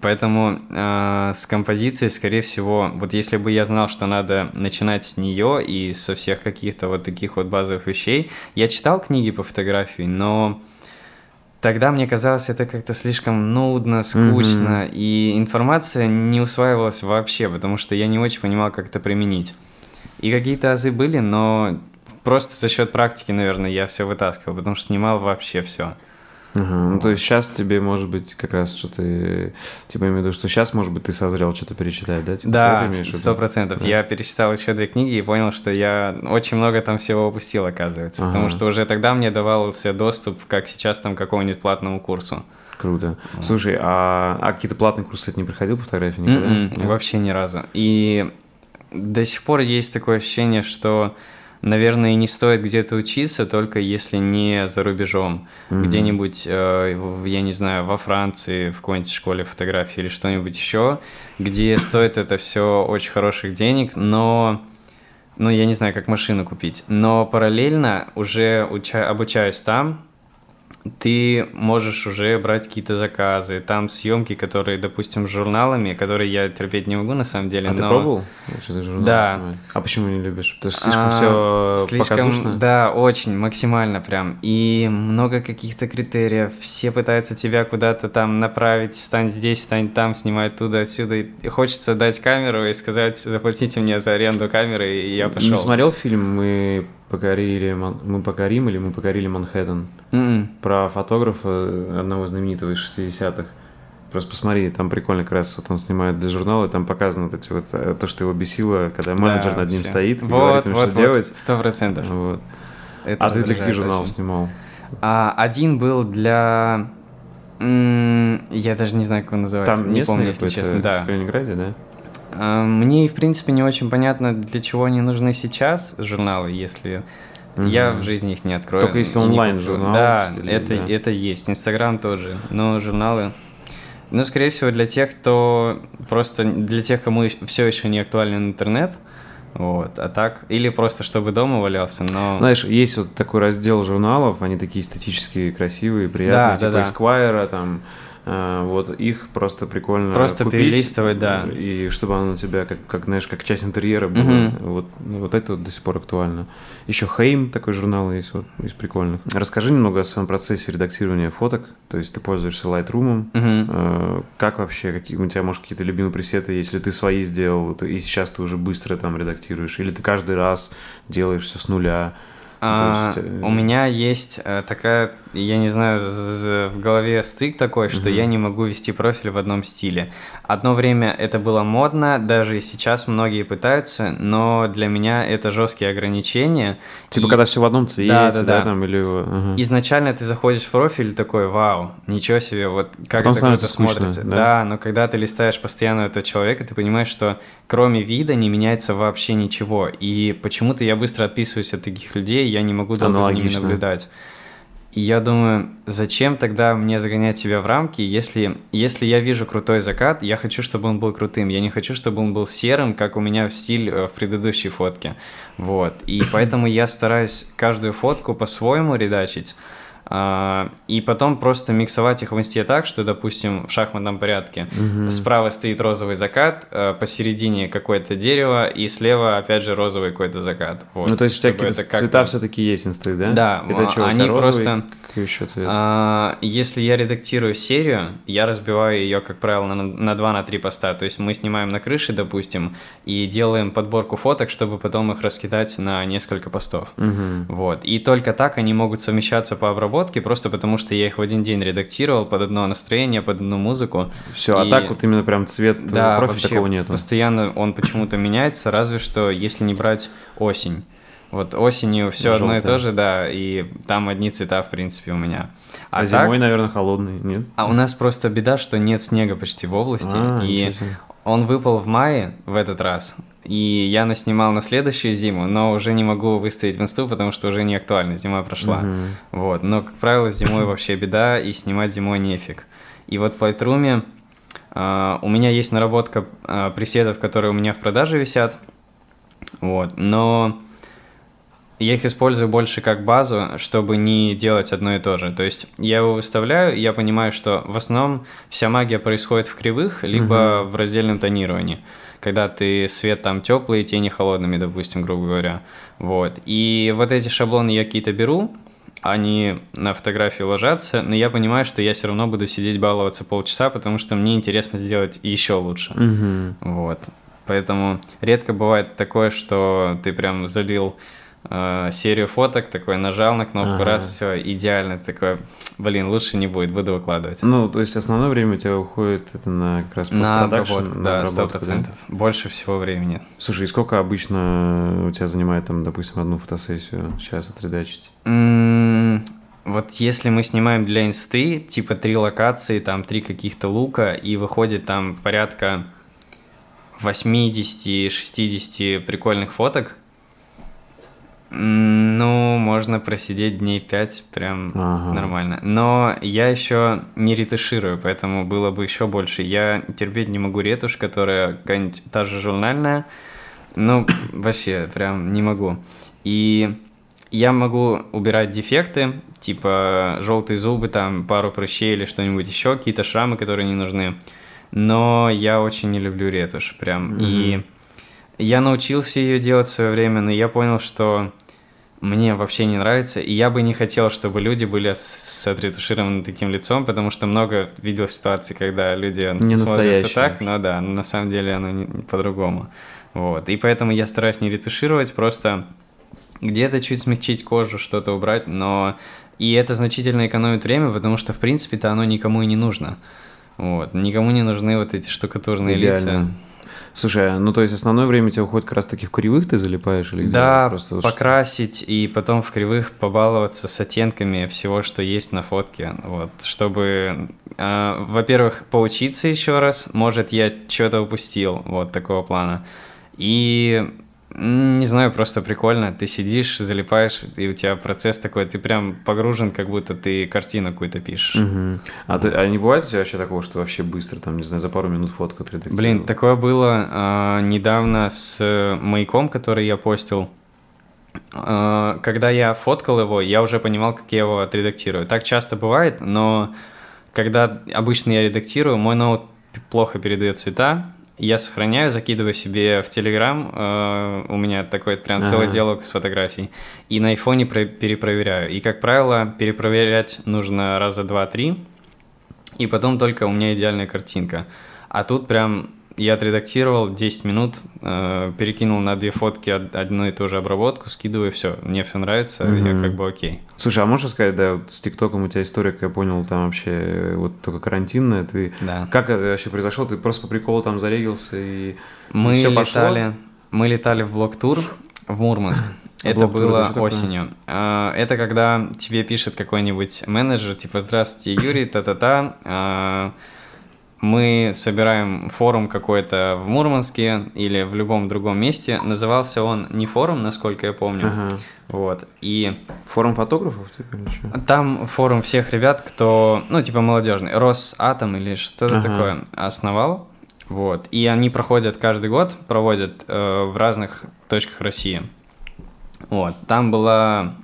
Поэтому э, с композицией, скорее всего, вот если бы я знал, что надо начинать с нее и со всех каких-то вот таких вот базовых вещей, я читал книги по фотографии, но тогда мне казалось это как-то слишком нудно, скучно, mm-hmm. и информация не усваивалась вообще, потому что я не очень понимал, как это применить. И какие-то азы были, но просто за счет практики, наверное, я все вытаскивал, потому что снимал вообще все. Угу. Ну, то есть сейчас тебе, может быть, как раз что-то... Типа, имею в виду, что сейчас, может быть, ты созрел что-то перечитать, да? Типа, да, сто процентов. Да. Я перечитал еще две книги и понял, что я очень много там всего упустил, оказывается. Ага. Потому что уже тогда мне давался доступ, как сейчас, там, к какому-нибудь платному курсу. Круто. Вот. Слушай, а, а какие-то платные курсы ты не проходил по фотографии никогда? -mm, вообще ни разу. И до сих пор есть такое ощущение, что наверное, не стоит где-то учиться, только если не за рубежом. Mm-hmm. Где-нибудь, э, я не знаю, во Франции, в какой-нибудь школе фотографии или что-нибудь еще, где стоит это все очень хороших денег, но ну, я не знаю, как машину купить. Но параллельно уже уча- обучаюсь там, ты можешь уже брать какие-то заказы, там съемки, которые, допустим, с журналами, которые я терпеть не могу на самом деле. А но... ты пробовал? да. Снимать? А почему не любишь? Потому что слишком а, все слишком, показушно? Да, очень, максимально прям. И много каких-то критериев. Все пытаются тебя куда-то там направить, встань здесь, встань там, снимай туда, отсюда. И хочется дать камеру и сказать, заплатите мне за аренду камеры, и я пошел. Не смотрел фильм «Мы покорили, мы покорим или мы покорили Манхэттен. Mm-mm. М-м. Про фотографа одного знаменитого из 60-х. Просто посмотри, там прикольно как раз вот он снимает для журнала, и там показано вот эти вот э, то, что его бесило, когда менеджер да, над ним стоит и вот, говорит ему, вот, что вот, делать. Сто процентов. Вот. а ты для каких журналов очень. снимал? А, один был для... Я даже не знаю, как он называется. Там не помню, если честно. Да. В Калининграде, да? А, мне, в принципе, не очень понятно, для чего они нужны сейчас, журналы, если угу. я в жизни их не открою. Только если онлайн журнал. Да, это, да, это есть. Инстаграм тоже, но журналы... Ну, скорее всего, для тех, кто просто... Для тех, кому все еще не актуален интернет, вот, а так, или просто чтобы дома валялся, но... Знаешь, есть вот такой раздел журналов, они такие эстетически красивые, приятные, да, типа да, да. Esquire, там, вот их просто прикольно просто купить, перелистывать, да, и чтобы оно у тебя как, как знаешь, как часть интерьера было. Угу. Вот, ну, вот это вот до сих пор актуально. Еще Хейм такой журнал есть, вот из прикольных. Расскажи немного о своем процессе редактирования фоток. То есть ты пользуешься Lightroom. Угу. Как вообще, какие у тебя может какие-то любимые пресеты, если ты свои сделал, и сейчас ты уже быстро там редактируешь, или ты каждый раз делаешь все с нуля? А, есть... Э, у меня есть э, я не знаю, в голове стык такой, что я не могу вести профиль в одном стиле. Одно время это было модно, даже и сейчас многие пытаются, но для меня это жесткие ограничения. Типа, и... когда все в одном цвете, да, да, да. там, или... Ага. Изначально ты заходишь в профиль такой, вау, ничего себе, вот как Потом это круто скучно, смотрится. Да? да, но когда ты листаешь постоянно этого человека, ты понимаешь, что кроме вида не меняется вообще ничего. И почему-то я быстро отписываюсь от таких людей, я не могу долго за ними наблюдать. Я думаю, зачем тогда мне загонять себя в рамки, если, если я вижу крутой закат, я хочу, чтобы он был крутым. Я не хочу, чтобы он был серым, как у меня в стиль э, в предыдущей фотке. Вот. И поэтому я стараюсь каждую фотку по-своему редачить. А, и потом просто миксовать их в инсте так, что, допустим, в шахматном порядке угу. справа стоит розовый закат, а посередине какое-то дерево, и слева, опять же, розовый какой-то закат. Вот, ну, то есть всякие цвета все-таки есть инсты, да? Да, это что, они просто... еще цвет? А, если я редактирую серию, я разбиваю ее, как правило, на, на 2 на 3 поста. То есть мы снимаем на крыше, допустим, и делаем подборку фоток, чтобы потом их раскидать на несколько постов. Угу. Вот. И только так они могут совмещаться по обработке обработки, просто потому что я их в один день редактировал под одно настроение, под одну музыку. Все, и... а так вот именно прям цвет э, да, профиль такого нету. Постоянно он почему-то меняется, разве что если не брать осень. Вот осенью все одно и то же, да, и там одни цвета, в принципе, у меня. А, а так... зимой, наверное, холодный, нет? А у нас просто беда, что нет снега почти в области, а, и он выпал в мае в этот раз, и я наснимал на следующую зиму, но уже не могу выставить в инсту, потому что уже не актуально, зима прошла. Uh-huh. Вот. Но, как правило, зимой *laughs* вообще беда, и снимать зимой нефиг. И вот в Lightroom э, у меня есть наработка э, пресетов, которые у меня в продаже висят. Вот. Но я их использую больше как базу, чтобы не делать одно и то же. То есть я его выставляю, я понимаю, что в основном вся магия происходит в кривых, либо uh-huh. в раздельном тонировании когда ты свет там теплый, тени холодными, допустим, грубо говоря. Вот. И вот эти шаблоны я какие-то беру, они на фотографии ложатся, но я понимаю, что я все равно буду сидеть баловаться полчаса, потому что мне интересно сделать еще лучше. Угу. Вот. Поэтому редко бывает такое, что ты прям залил э, серию фоток, такой нажал на кнопку, ага. раз, все, идеально, такой, блин, лучше не будет, буду выкладывать. Ну, то есть основное время у тебя уходит это на как раз на обработку, да, сто процентов, да? больше всего времени. Слушай, и сколько обычно у тебя занимает там, допустим, одну фотосессию сейчас отредачить? Mm, вот если мы снимаем для инсты, типа три локации, там три каких-то лука, и выходит там порядка 80-60 прикольных фоток, ну, можно просидеть дней пять, прям ага. нормально. Но я еще не ретуширую, поэтому было бы еще больше. Я терпеть не могу ретушь, которая какая-нибудь та же журнальная. Ну, *coughs* вообще, прям не могу. И я могу убирать дефекты, типа желтые зубы, там пару прыщей или что-нибудь еще, какие-то шрамы, которые не нужны. Но я очень не люблю ретушь, прям. Mm-hmm. И я научился ее делать в свое время, но я понял, что мне вообще не нравится, и я бы не хотел, чтобы люди были с отретушированным таким лицом, потому что много видел ситуаций, когда люди не смотрятся так, но да, но на самом деле оно по-другому. Вот. И поэтому я стараюсь не ретушировать, просто где-то чуть смягчить кожу, что-то убрать, но и это значительно экономит время, потому что, в принципе-то, оно никому и не нужно. Вот. Никому не нужны вот эти штукатурные Идеально. лица. Слушай, ну то есть основное время тебя уходит как раз таки в кривых ты залипаешь или где? Да, просто покрасить и потом в кривых побаловаться с оттенками всего, что есть на фотке, вот, чтобы, э, во-первых, поучиться еще раз, может я что-то упустил, вот такого плана, и не знаю, просто прикольно. Ты сидишь, залипаешь, и у тебя процесс такой, ты прям погружен, как будто ты картину какую-то пишешь. Угу. А, ты, а не бывает у тебя вообще такого, что вообще быстро, там, не знаю, за пару минут фотку отредактировал? Блин, такое было э, недавно с э, маяком, который я постил. Э, когда я фоткал его, я уже понимал, как я его отредактирую. Так часто бывает, но когда обычно я редактирую, мой ноут плохо передает цвета, я сохраняю, закидываю себе в Телеграм, э, у меня такой прям ага. целый диалог с фотографией, и на айфоне про- перепроверяю. И, как правило, перепроверять нужно раза два-три, и потом только у меня идеальная картинка. А тут прям я отредактировал 10 минут, э, перекинул на две фотки од- одну и ту же обработку, скидываю, все, мне все нравится, я Мгм. как бы окей. Слушай, а можешь сказать, да, вот с ТикТоком у тебя история, как я понял, там вообще э, вот только карантинная, ты... Да. Как это вообще произошло? Ты просто по приколу там зарегился и... Мы всё пошло? летали, мы летали в блок-тур в Мурманск. Это было осенью. А, Это когда тебе пишет какой-нибудь менеджер, типа, здравствуйте, Юрий, та-та-та. Мы собираем форум какой-то в Мурманске или в любом другом месте. Назывался он не форум, насколько я помню. Ага. Вот. И Форум фотографов типа или что? там форум всех ребят, кто, ну, типа молодежный, Росатом или что-то Ага. такое основал. Вот. И они проходят каждый год, проводят э, в разных точках России. Вот. Там была,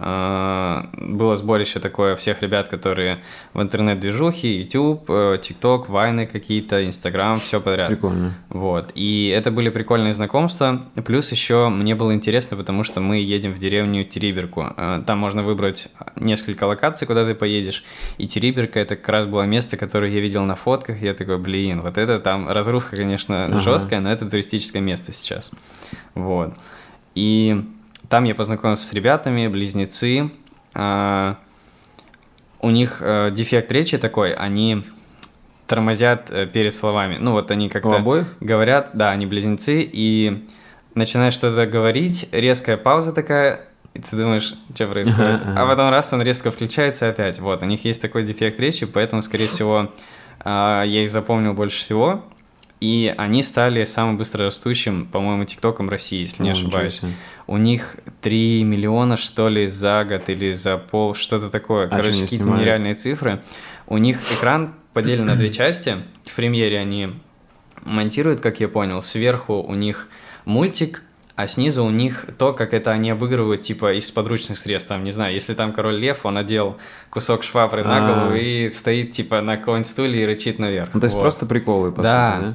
было сборище такое всех ребят, которые в интернет-движухе, YouTube, э, TikTok, Вайны какие-то, Instagram, все подряд. Прикольно. Вот. И это были прикольные знакомства. Плюс еще мне было интересно, потому что мы едем в деревню Териберку. Э, Там можно выбрать несколько локаций, куда ты поедешь. И Териберка это как раз было место, которое я видел на фотках. Я такой, блин, вот это там разруха, конечно, Ага. жесткая, но это туристическое место сейчас. Вот. И там я познакомился с ребятами, близнецы. А, У них э, дефект речи такой, они тормозят э, перед словами. Ну вот они как-то говорят, да, они близнецы, и начинаешь что-то говорить, резкая пауза такая, и ты думаешь, что происходит. А потом раз он резко включается опять. Вот, у них есть такой дефект речи, поэтому, скорее всего, а, я их запомнил больше всего. И они стали самым быстрорастущим, по-моему, ТикТоком России, если не ошибаюсь. У них 3 миллиона, что ли, за год или за пол, что-то такое. А Короче, какие-то нереальные цифры. У них экран поделен на две части. В премьере они монтируют, как я понял. Сверху у них мультик, а снизу у них то, как это они обыгрывают, типа, из подручных средств. Там, не знаю, если там король лев, он одел кусок швабры на А. голову и стоит, типа, на каком-нибудь стуле и рычит наверх. Ну, то есть Вот. просто приколы, по Да. сути, да?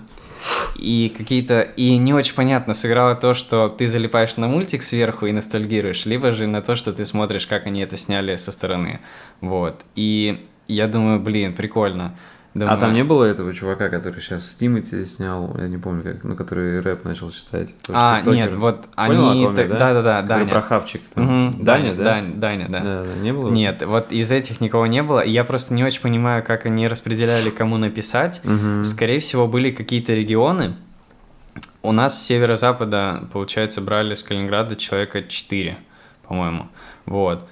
И какие-то... И не очень понятно, сыграло то, что ты залипаешь на мультик сверху и ностальгируешь, либо же на то, что ты смотришь, как они это сняли со стороны. Вот. И я думаю, блин, прикольно. Думаю, А там не было этого чувака, который сейчас с Тимати снял, я не помню как, ну, который рэп начал читать. А, нет, вот Понял, они... ком я, так- да? Да-да-да, Который Даня. про хавчик. там. Мгм, Даня, да? Дань- Даня, да. Да, да, не было? Нет, вот из этих никого не было. Я просто не очень понимаю, как они распределяли, кому написать. Мгм. Скорее всего, были какие-то регионы. У нас с северо-запада, получается, брали с Калининграда человека 4, по-моему. Вот.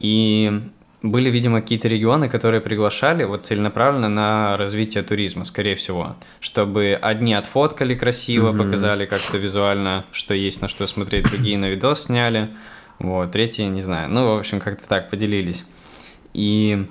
И были, видимо, какие-то регионы, которые приглашали вот целенаправленно на развитие туризма, скорее всего. Чтобы одни отфоткали красиво, Мгм. показали как-то визуально, что есть на что смотреть, другие на видос сняли. Вот, третьи, не знаю. Ну, в общем, как-то так поделились. И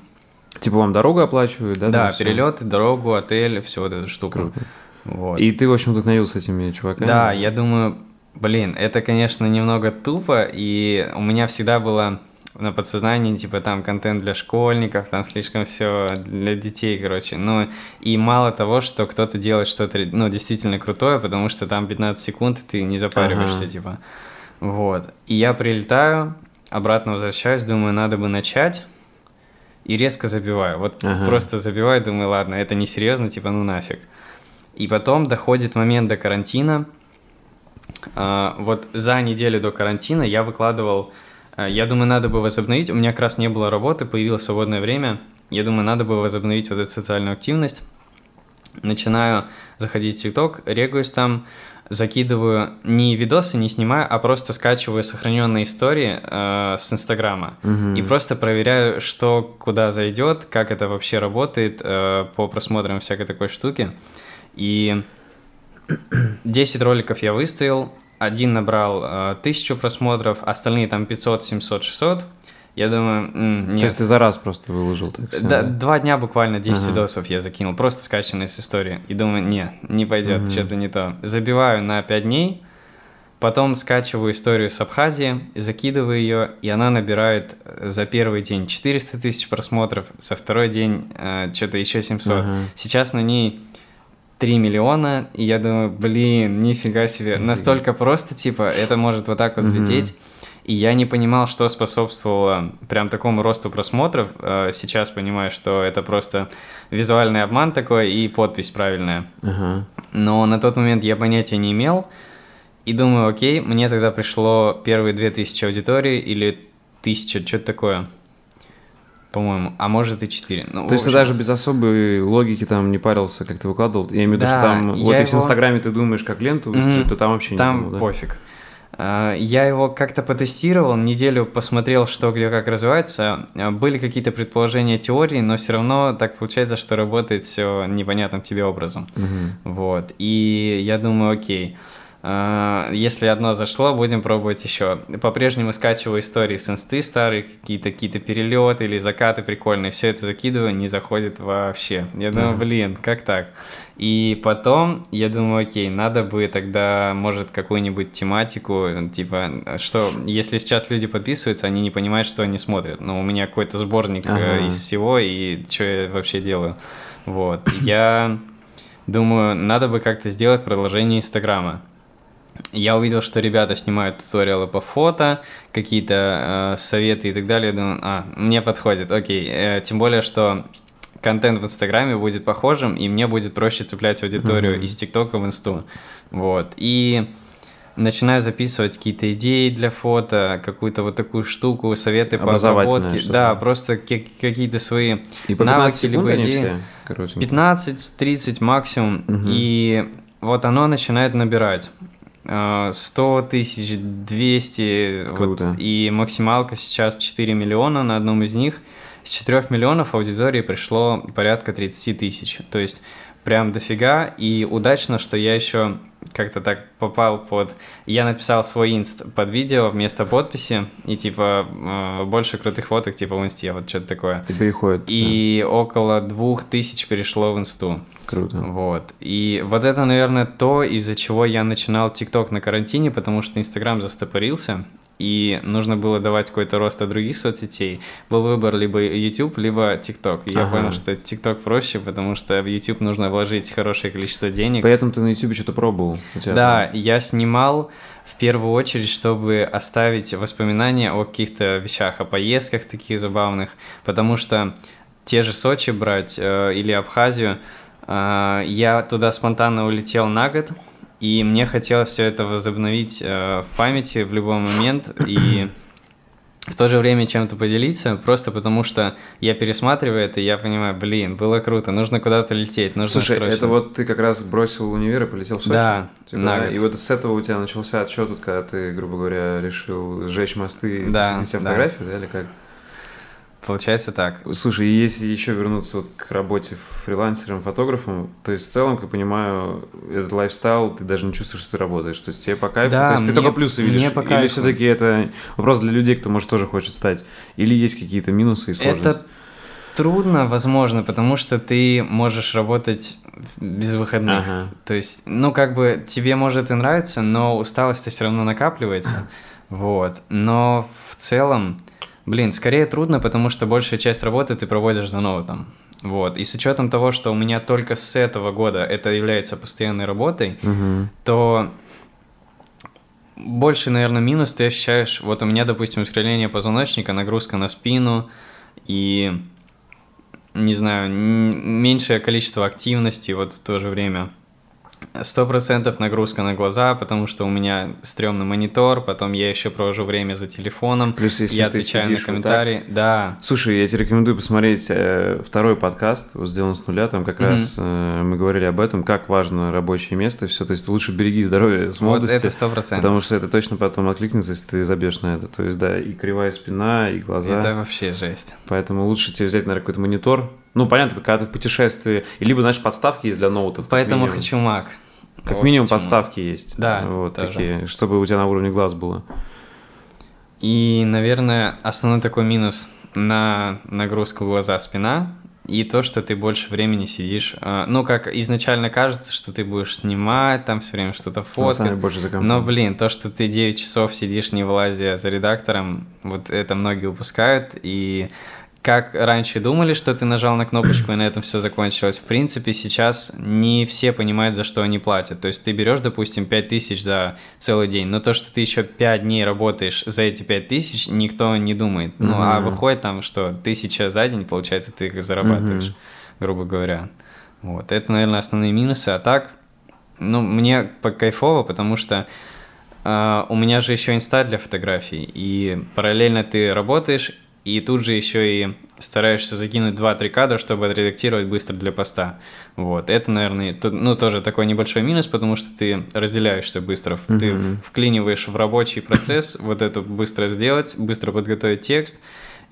Типа вам дорогу оплачивают, да? да, перелеты, дорогу, отель, всю вот эту штуку. Круто. Вот. И ты, в общем, вдохновился этими чуваками? Да, я думаю, блин, это, конечно, немного тупо, и у меня всегда было на подсознании, типа, там, контент для школьников, там, слишком все для детей, короче. Ну, и мало того, что кто-то делает что-то, ну, действительно крутое, потому что там 15 секунд, и ты не запариваешься, Ага. типа. Вот. И я прилетаю, обратно возвращаюсь, думаю, надо бы начать, и резко забиваю. Вот Ага. просто забиваю, думаю, ладно, это несерьезно, типа, ну нафиг. И потом доходит момент до карантина. А, вот за неделю до карантина я выкладывал, я думаю, надо бы возобновить. У меня как раз не было работы, появилось свободное время. Я думаю, надо бы возобновить вот эту социальную активность. Начинаю заходить в ТикТок, регаюсь там, закидываю не видосы, не снимаю, а просто скачиваю сохраненные истории э, с Инстаграма. Мгм. И просто проверяю, что куда зайдет, как это вообще работает э, по просмотрам всякой такой штуки. И 10 роликов я выставил, один набрал э, 1000 просмотров, остальные там 500, 700, 600. Я думаю, нет. То есть ты за раз просто выложил так всё, Да, два дня буквально 10 Ага. видосов я закинул, просто скачанные с истории. И думаю, не, не пойдет, Мгм. что-то не то. Забиваю на 5 дней, потом скачиваю историю с Абхазии, закидываю ее, и она набирает э, за первый день 400 тысяч просмотров, со второй день что-то еще 700. Ага. Сейчас на ней 3 миллиона, и я думаю, блин, нифига себе, настолько просто, типа, это может вот так вот взлететь. И я не понимал, что способствовало прям такому росту просмотров. Э, сейчас понимаю, что это просто визуальный обман такой и подпись правильная. Ага. Но на тот момент я понятия не имел. И думаю, окей, мне тогда пришло первые 2000 аудитории или 1000, что-то такое. По-моему, а может и 4. Ну, То есть ты даже без особой логики там не парился, как ты выкладывал? Я имею в виду, Да, что там, вот если в его- Инстаграме ты думаешь, как ленту выстроить, Мгм. то там вообще не Там да? пофиг. А, Я его как-то потестировал, неделю посмотрел, что где как развивается. А, Были какие-то предположения теории, но все равно так получается, что работает все непонятным тебе образом. Мгм. Вот. И я думаю, окей. а, Если одно зашло, будем пробовать еще. По-прежнему скачиваю истории с инсты старые, какие-то какие-то перелеты или закаты прикольные. Все это закидываю, не заходит вообще. Я думаю, блин, как так? И потом я думаю, окей, надо бы тогда, может, какую-нибудь тематику, типа, что если сейчас люди подписываются, они не понимают, что они смотрят. Но у меня какой-то сборник э, Ага. из всего, и что я вообще делаю. Вот. Я думаю, надо бы как-то сделать продолжение Инстаграма. Я увидел, что ребята снимают туториалы по фото, какие-то э, советы и так далее. Я думаю, а, мне подходит, окей. Э, тем более, что контент в Инстаграме будет похожим, и мне будет проще цеплять аудиторию Мгм. из ТикТока в Инсту. Вот. И начинаю записывать какие-то идеи для фото, какую-то вот такую штуку, советы по обработке. что-то. Да, просто какие-то свои И навыки, 15 секунд либо идеи. все коротенькие? 15-30 максимум, Мгм. и вот оно начинает набирать. Э, 100 тысяч, 200, вот, Круто. и максималка сейчас 4 миллиона на одном из них. С 4 миллионов аудитории пришло порядка 30 тысяч. То есть прям дофига, и удачно, что я еще как-то так попал под... Я написал свой инст под видео вместо подписи, и типа э, больше крутых фоток типа в инсте, вот что-то такое. И переходит. И около двух тысяч перешло в инсту. да, Круто. Вот. И вот это, наверное, то, из-за чего я начинал ТикТок на карантине, потому что Инстаграм застопорился, и нужно было давать какой-то рост от других соцсетей. Был выбор либо YouTube, либо ТикТок. И я Ага. понял, что ТикТок проще, потому что в YouTube нужно вложить хорошее количество денег. Поэтому ты на YouTube что-то пробовал. Да, я снимал в первую очередь, чтобы оставить воспоминания о каких-то вещах, о поездках таких забавных, потому что те же Сочи брать э, или Абхазию, э, я туда спонтанно улетел на год, и мне хотелось все это возобновить э, в памяти в любой момент, и *clears throat* в то же время чем-то поделиться, просто потому что я пересматриваю это, и я понимаю, блин, было круто, нужно куда-то лететь, нужно Слушай, срочно. это вот ты как раз бросил универ и полетел в Сочи? Да, Типа, на да? И вот с этого у тебя начался отчет, вот, когда ты, грубо говоря, решил сжечь мосты и Да, себе да. фотографию, да, или как? Получается так. Слушай, и если еще вернуться вот к работе фрилансером, фотографом, то есть в целом, как я понимаю, этот лайфстайл, ты даже не чувствуешь, что ты работаешь. То есть тебе по кайфу, Да, то есть ты мне- только плюсы видишь. мне по Или кайфу. все-таки это вопрос для людей, кто, может, тоже хочет стать. Или есть какие-то минусы и сложности? Это трудно, возможно, потому что ты можешь работать без выходных. Ага. То есть, ну, как бы тебе может и нравится, но усталость-то все равно накапливается. Вот. Но в целом, блин, скорее трудно, потому что большая часть работы ты проводишь за ноутом. Вот. И с учетом того, что у меня только с этого года это является постоянной работой, Мгм. то больше, наверное, минус ты ощущаешь. Вот у меня, допустим, искривление позвоночника, нагрузка на спину и, не знаю, меньшее количество активности вот в то же время. Сто процентов нагрузка на глаза, потому что у меня стрёмный монитор, потом я еще провожу время за телефоном, Плюс, если я отвечаю на сидишь вот так, комментарии. Да, Слушай, я тебе рекомендую посмотреть э, второй подкаст, вот сделан с нуля, там как Мгм. раз э, мы говорили об этом, как важно рабочее место, все, то есть лучше береги здоровье с вот молодости, это сто процентов. потому что это точно потом откликнется, если ты забьешь на это, то есть да, и кривая спина, и глаза, Это вообще жесть. поэтому лучше тебе взять, наверное, какой-то монитор, ну, понятно, когда ты в путешествии, и либо, знаешь, подставки есть для ноутов, Поэтому минимум. хочу Mac. Как Вот минимум почему. подставки есть, Да, вот тоже. такие, чтобы у тебя на уровне глаз было. И, наверное, основной такой минус на нагрузку глаза-спина и то, что ты больше времени сидишь. э, Ну, как изначально кажется, что ты будешь снимать, там все время что-то деле фоткать. больше за компом. Но, блин, то, что ты 9 часов сидишь не вылазя за редактором, вот это многие упускают. И как раньше думали, что ты нажал на кнопочку и на этом все закончилось. В принципе, сейчас не все понимают, за что они платят. То есть ты берешь, допустим, 5000 за целый день, но то, что ты еще 5 дней работаешь за эти 5000, никто не думает. Ну, а выходит там, что 1000 за день, получается, ты их зарабатываешь, грубо говоря. Вот, это, наверное, основные минусы. А так, ну, мне по кайфово, потому что Uh, у меня же еще инста для фотографий, и параллельно ты работаешь, и тут же еще и стараешься закинуть 2-3 кадра, чтобы отредактировать быстро для поста. Вот, это, наверное, ну, тоже такой небольшой минус, потому что ты разделяешься быстро, mm-hmm. ты вклиниваешь в рабочий процесс вот это быстро сделать, быстро подготовить текст,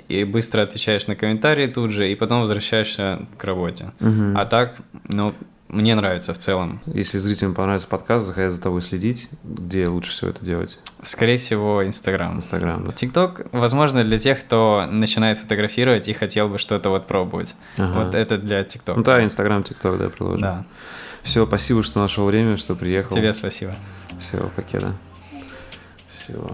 и быстро отвечаешь на комментарии тут же, и потом возвращаешься к работе. Mm-hmm. А так, ну, мне нравится в целом. Если зрителям понравится подкаст, захотят за тобой следить, где лучше всего это делать? Скорее всего, Инстаграм. Инстаграм, да. ТикТок, возможно, для тех, кто начинает фотографировать и хотел бы что-то вот пробовать. Ага. Вот это для ТикТока. Ну да, Инстаграм, ТикТок, да, приложим. Да. Все, спасибо, что нашел время, что приехал. Тебе спасибо. Все, покеда. Все.